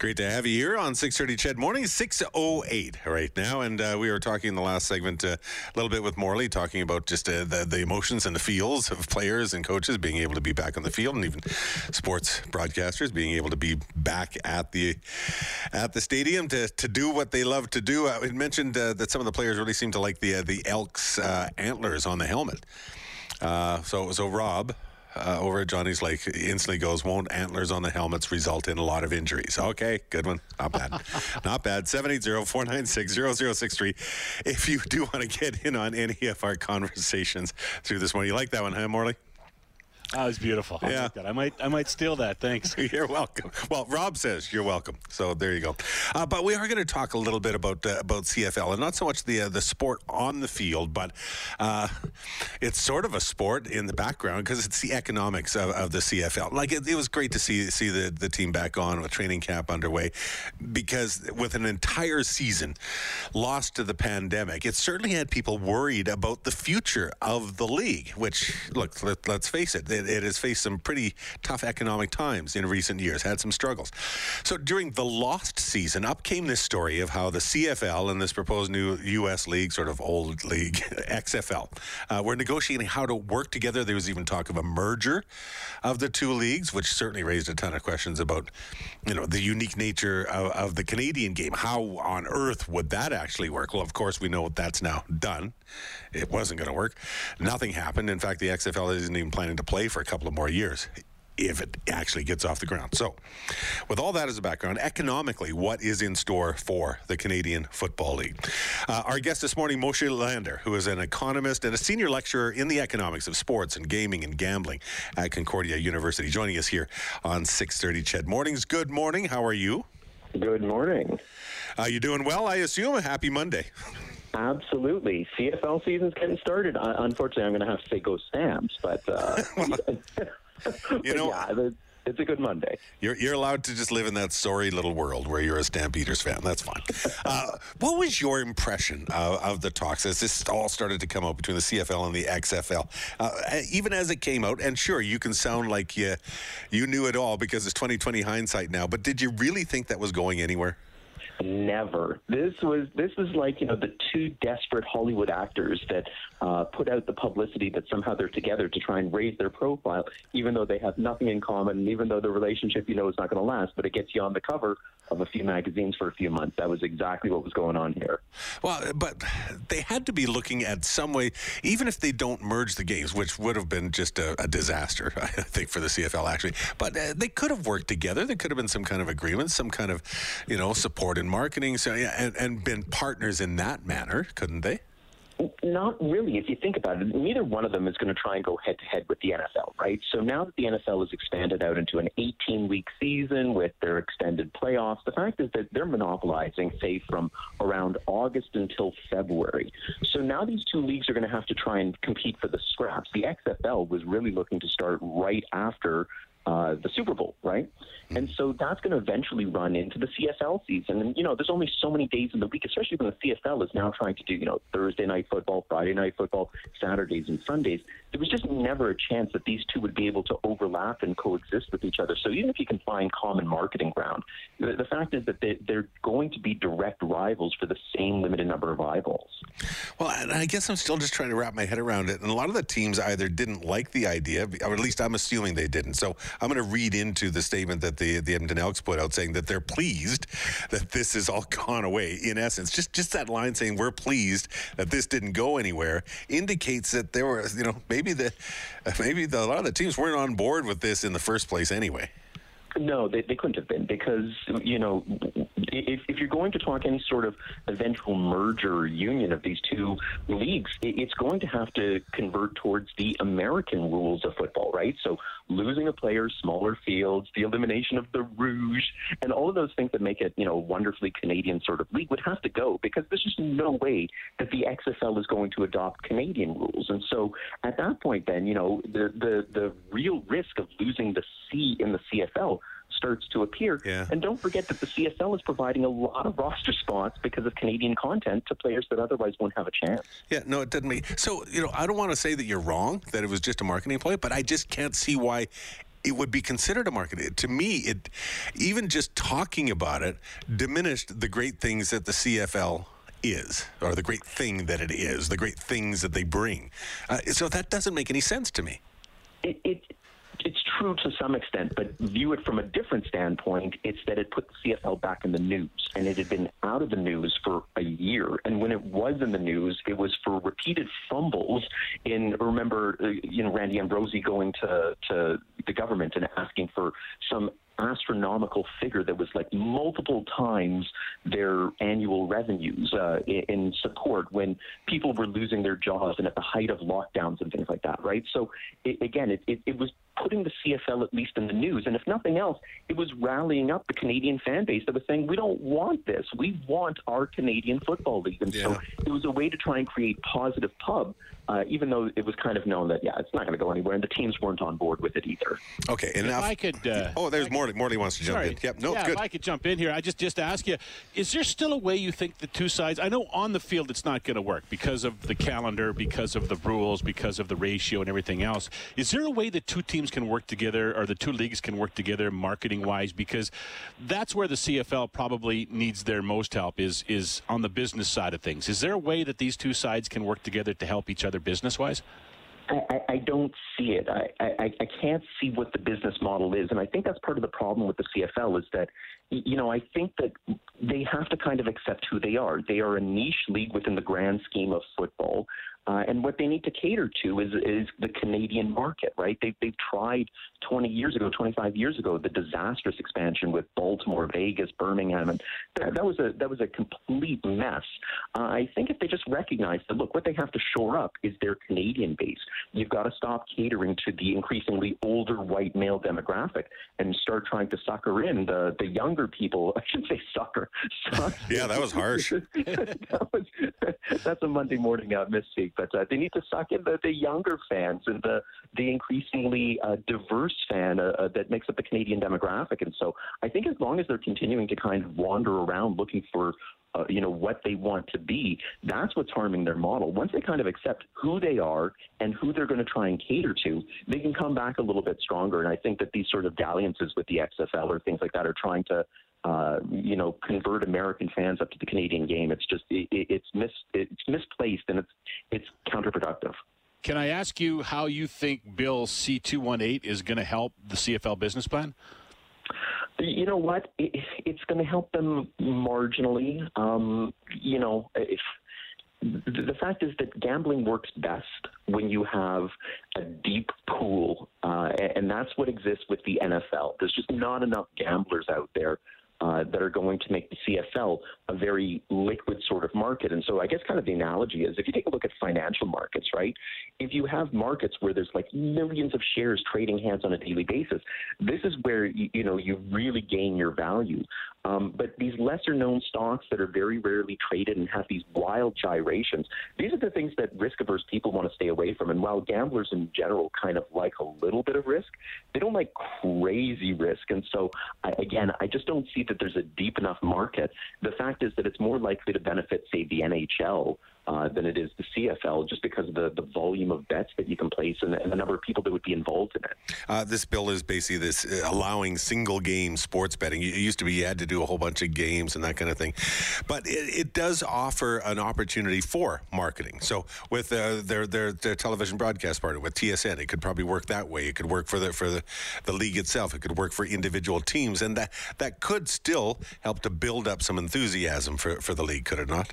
Great to have you here on 6:30 CHED Morning, 6:08 right now, and uh, we were talking in the last segment uh, a little bit with Morley, talking about just uh, the the emotions and the feels of players and coaches being able to be back on the field, and even sports broadcasters being able to be back at the at the stadium to, to do what they love to do. I had mentioned uh, that some of the players really seem to like the uh, the Elks uh, antlers on the helmet. so so Rob uh, over at Johnny's Lake instantly goes, won't antlers on the helmets result in a lot of injuries? Okay, good one. Not bad. Not bad. 780-496-0063. If you do want to get in on any of our conversations through this morning. You like that one, huh, Morley? That was beautiful. Yeah. I, I might I might steal that. Thanks. you're welcome. Well, Rob says you're welcome. So there you go. Uh, but we are going to talk a little bit about uh, about CFL and not so much the uh, the sport on the field, but uh, it's sort of a sport in the background because it's the economics of, of the CFL. Like it, it, was great to see see the, the team back on with training camp underway because with an entire season lost to the pandemic, it certainly had people worried about the future of the league. Which look, let, let's face it it, it has faced some pretty tough economic times in recent years, had some struggles. So during the lost season, up came this story of how the CFL and this proposed new U.S. league, sort of old league, XFL, uh, were negotiating how to work together. There was even talk of a merger of the two leagues, which certainly raised a ton of questions about, you know, the unique nature of, of the Canadian game. How on earth would that actually work? Well, of course, we know that's now done. It wasn't going to work. Nothing happened. In fact, the XFL isn't even planning to play for a couple of more years if it actually gets off the ground. So, with all that as a background, economically, what is in store for the Canadian Football League? Uh, our guest this morning, Moshe Lander, who is an economist and a senior lecturer in the economics of sports and gaming and gambling at Concordia University, joining us here on 6:30 Ched Mornings. Good morning. How are you? Good morning. Uh, you doing well? I assume. A happy Monday. Absolutely. CFL season's getting started. Uh, unfortunately, I'm going to have to say go Stamps, but, uh, you know, yeah, it's a good Monday. You're, you're allowed to just live in that sorry little world where you're a Stampeders fan. That's fine. uh, what was your impression of, of, the talks as this all started to come out between the CFL and the XFL? Uh, even as it came out, and sure, you can sound like you, you knew it all because it's 2020 hindsight now, but did you really think that was going anywhere? Never. This was this was like you know the two desperate Hollywood actors that uh, put out the publicity that somehow they're together to try and raise their profile, even though they have nothing in common, and even though the relationship you know is not going to last, but it gets you on the cover of a few magazines for a few months. That was exactly what was going on here. Well, but they had to be looking at some way, even if they don't merge the games, which would have been just a, a disaster, I think, for the CFL actually. But uh, they could have worked together. There could have been some kind of agreement, some kind of, you know, support in marketing, so yeah, and, and been partners in that manner, couldn't they? Not really. If you think about it, neither one of them is going to try and go head to head with the NFL, right? So now that the NFL has expanded out into an 18 week season with their extended playoffs, the fact is that they're monopolizing, say, from around August until February. So now these two leagues are going to have to try and compete for the scraps. The XFL was really looking to start right after uh, the Super Bowl, right? And so that's going to eventually run into the CFL season. And, you know, there's only so many days in the week, especially when the CFL is now trying to do, you know, Thursday night football, Friday night football, Saturdays and Sundays. There was just never a chance that these two would be able to overlap and coexist with each other. So even if you can find common marketing ground, the, the fact is that they, they're going to be direct rivals for the same limited number of eyeballs. Well, I guess I'm still just trying to wrap my head around it. And a lot of the teams either didn't like the idea, or at least I'm assuming they didn't. So I'm going to read into the statement that the, the Edmonton Elks put out saying that they're pleased that this has all gone away. In essence, just just that line saying we're pleased that this didn't go anywhere indicates that there were, you know, maybe the maybe the, a lot of the teams weren't on board with this in the first place anyway. No, they, they couldn't have been because, you know, if, if you're going to talk any sort of eventual merger or union of these two leagues, it's going to have to convert towards the American rules of football, right? So losing a player, smaller fields, the elimination of the rouge, and all of those things that make it, you know, wonderfully Canadian sort of league would have to go because there's just no way that the XFL is going to adopt Canadian rules. And so at that point, then, you know, the, the, the real risk of losing the C in the CFL starts to appear. Yeah. And don't forget that the CFL is providing a lot of roster spots because of Canadian content to players that otherwise won't have a chance. Yeah, no, it didn't make so. You know, I don't want to say that you're wrong that it was just a marketing play, but I just can't see why it would be considered a market. To me, it even just talking about it diminished the great things that the CFL is, or the great thing that it is, the great things that they bring. Uh, so that doesn't make any sense to me. True to some extent, but view it from a different standpoint. It's that it put the CFL back in the news, and it had been out of the news for a year. And when it was in the news, it was for repeated fumbles. In remember, uh, you know, Randy Ambrosie going to to the government and asking for some astronomical figure that was like multiple times their annual revenues uh, in, in, support when people were losing their jobs and at the height of lockdowns and things like that, right? So it, again, it, it, it was putting the CFL at least in the news. And if nothing else, it was rallying up the Canadian fan base that was saying, we don't want this. We want our Canadian Football League. And yeah. so it was a way to try and create positive pub, uh, even though it was kind of known that, yeah, it's not going to go anywhere. And the teams weren't on board with it either. Okay. And if I could. Uh, oh, there's Morley. Morley wants to jump sorry. in. Yep. No, yeah, good. If I could jump in here, I just, just ask you, is there still a way you think the two sides, I know on the field it's not going to work because of the calendar, because of the rules, because of the ratio and everything else. Is there a way that two teams can work together? or the two leagues can work together marketing wise because that's where the CFL probably needs their most help is is on the business side of things. Is there a way that these two sides can work together to help each other business wise? I, I, don't see it. I, I, I can't see what the business model is. And I think that's part of the problem with the CFL is that, you know, I think that they have to kind of accept who they are. They are a niche league within the grand scheme of football. Uh, and what they need to cater to is is the Canadian market, right? They, they've tried 20 years ago, 25 years ago, the disastrous expansion with Baltimore, Vegas, Birmingham, and that, that was a that was a complete mess. Uh, I think if they just recognize that, look, what they have to shore up is their Canadian base. You've got to stop catering to the increasingly older white male demographic and start trying to sucker in the the younger people. I should say sucker. yeah, that was harsh. that was, that's a Monday morning uh, misspeak but uh, they need to suck in the, the younger fans and the the increasingly uh, diverse fan uh, uh, that makes up the Canadian demographic. And so I think as long as they're continuing to kind of wander around looking for uh, you know what they want to be. That's what's harming their model. Once they kind of accept who they are and who they're going to try and cater to, they can come back a little bit stronger. And I think that these sort of dalliances with the XFL or things like that are trying to uh, you know, convert American fans up to the Canadian game. It's just it, it's mis it's misplaced and. Can I ask you how you think Bill C two one eight is going to help the CFL business plan? You know what? It, it's going to help them marginally. Um, you know, if the fact is that gambling works best when you have a deep pool, uh, and that's what exists with the NFL. There's just not enough gamblers out there uh, that are going to make the CFL a very liquid sort of market. And so I guess kind of the analogy is if you take a look at financial markets, right? If you have markets where there's like millions of shares trading hands on a daily basis, this is where you, you know you really gain your value. Um, but these lesser known stocks that are very rarely traded and have these wild gyrations, these are the things that risk averse people want to stay away from. And while gamblers in general kind of like a little bit of risk, they don't like crazy risk. And so, I, again, I just don't see that there's a deep enough market. The fact is that it's more likely to benefit, say, the NHL uh, than it is the CFL, just because of the, the volume of bets that you can place and, and the number of people that would be involved in it. Uh, this bill is basically this uh, allowing single game sports betting. It used to be you had to do a whole bunch of games and that kind of thing, but it, it does offer an opportunity for marketing. So with uh, their, their their television broadcast partner with TSN, it could probably work that way. It could work for the for the, the league itself. It could work for individual teams, and that that could still help to build up some enthusiasm for for the league. Could it not?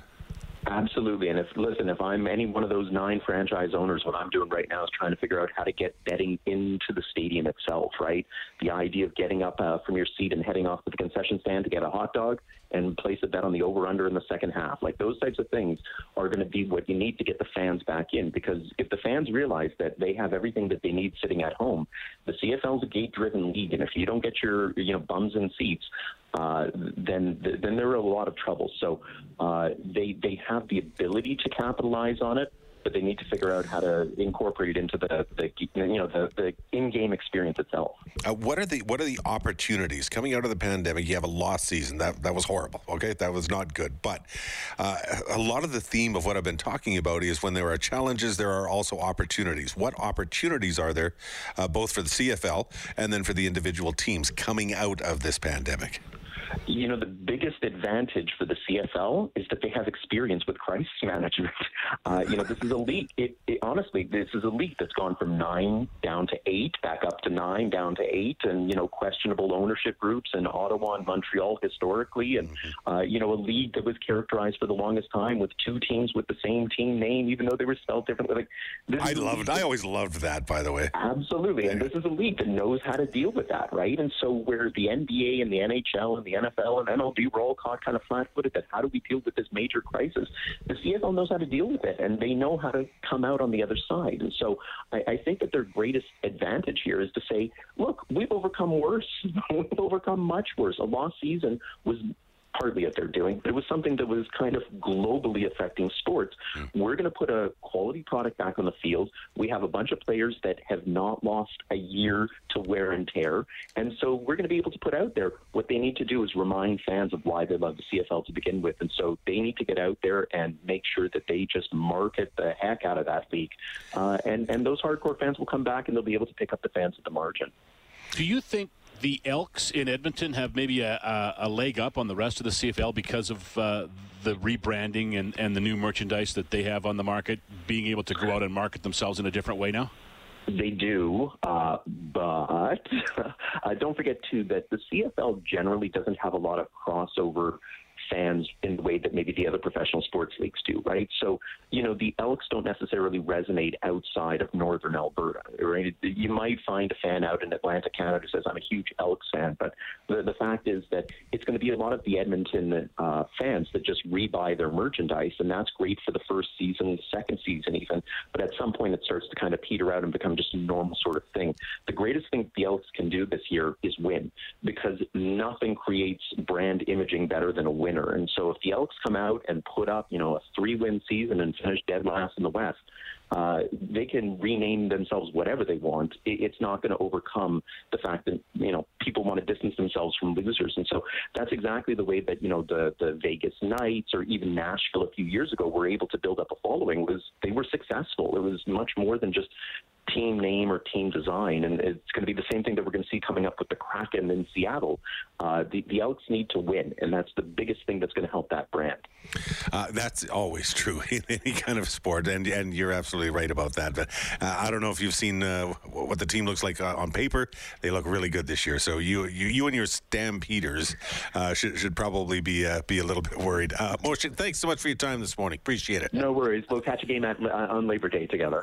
Absolutely. And if, listen, if I'm any one of those nine franchise owners, what I'm doing right now is trying to figure out how to get betting into the stadium itself, right? The idea of getting up uh, from your seat and heading off to the concession stand to get a hot dog and place a bet on the over under in the second half. Like those types of things are going to be what you need to get the fans back in because if the fans realize that they have everything that they need sitting at home, the CFL is a gate driven league. And if you don't get your, you know, bums in seats, uh, then then there are a lot of trouble. So uh, they they have the ability to capitalize on it. But they need to figure out how to incorporate into the, the you know the, the in-game experience itself. Uh, what are the what are the opportunities coming out of the pandemic? You have a lost season that that was horrible. Okay, that was not good. But uh, a lot of the theme of what I've been talking about is when there are challenges, there are also opportunities. What opportunities are there, uh, both for the CFL and then for the individual teams coming out of this pandemic? You know, the biggest advantage for the CFL is that they have experience with crisis management. Uh, you know, this is a league. It, it, honestly, this is a league that's gone from nine down to eight, back up to nine, down to eight, and you know, questionable ownership groups in Ottawa and Montreal historically, and mm-hmm. uh, you know, a league that was characterized for the longest time with two teams with the same team name, even though they were spelled differently. Like, I loved. I always loved that, by the way. Absolutely, yeah. and this is a league that knows how to deal with that, right? And so, where the NBA and the NHL and the NFL and MLB were all caught kind of flat-footed that how do we deal with this major crisis? The CFL knows how to deal with it, and they know how to come out on the other side. And so I, I think that their greatest advantage here is to say, look, we've overcome worse. we've overcome much worse. A lost season was partly what they're doing, but it was something that was kind of globally affecting sports. Mm. We're going to put a quality product back on the field. We have a bunch of players that have not lost a year to wear and tear, and so we're going to be able to put out there what they need to do is remind fans of why they love the CFL to begin with, and so they need to get out there and make sure that they just market the heck out of that league, uh, and and those hardcore fans will come back and they'll be able to pick up the fans at the margin. Do you think the Elks in Edmonton have maybe a, a, a, leg up on the rest of the CFL because of uh, the rebranding and, and the new merchandise that they have on the market, being able to go out and market themselves in a different way now? They do, uh, but uh, don't forget too that the CFL generally doesn't have a lot of crossover fans in the way that maybe the other professional sports leagues do, right? So, you know, the Elks don't necessarily resonate outside of northern Alberta, right? You might find a fan out in Atlantic Canada who says, I'm a huge Elks fan, but the, the fact is that it's going to be a lot of the Edmonton uh, fans that just rebuy their merchandise, and that's great for the first season, the second season even, but at some point it starts to kind of peter out and become just a normal sort of thing. The greatest thing the Elks can do this year is win, because nothing creates brand imaging better than a winner winner. And so if the Elks come out and put up, you know, a three-win season and finish dead last in the West, uh, they can rename themselves whatever they want. It's not going to overcome the fact that you know people want to distance themselves from losers, and so that's exactly the way that you know the the Vegas Knights or even Nashville a few years ago were able to build up a following. Was they were successful. It was much more than just team name or team design. And it's going to be the same thing that we're going to see coming up with the Kraken in Seattle. Uh, the, the Elks need to win, and that's the biggest thing that's going to help that brand. Uh, that's always true in any kind of sport, and and you're absolutely right about that. But uh, I don't know if you've seen uh, what the team looks like uh, on paper. They look really good this year. So you you, you and your Stampeders uh, should, should probably be be a little bit worried. Uh, Moshe, thanks so much for your time this morning. Appreciate it. No worries. We'll catch a game at, on Labor Day together.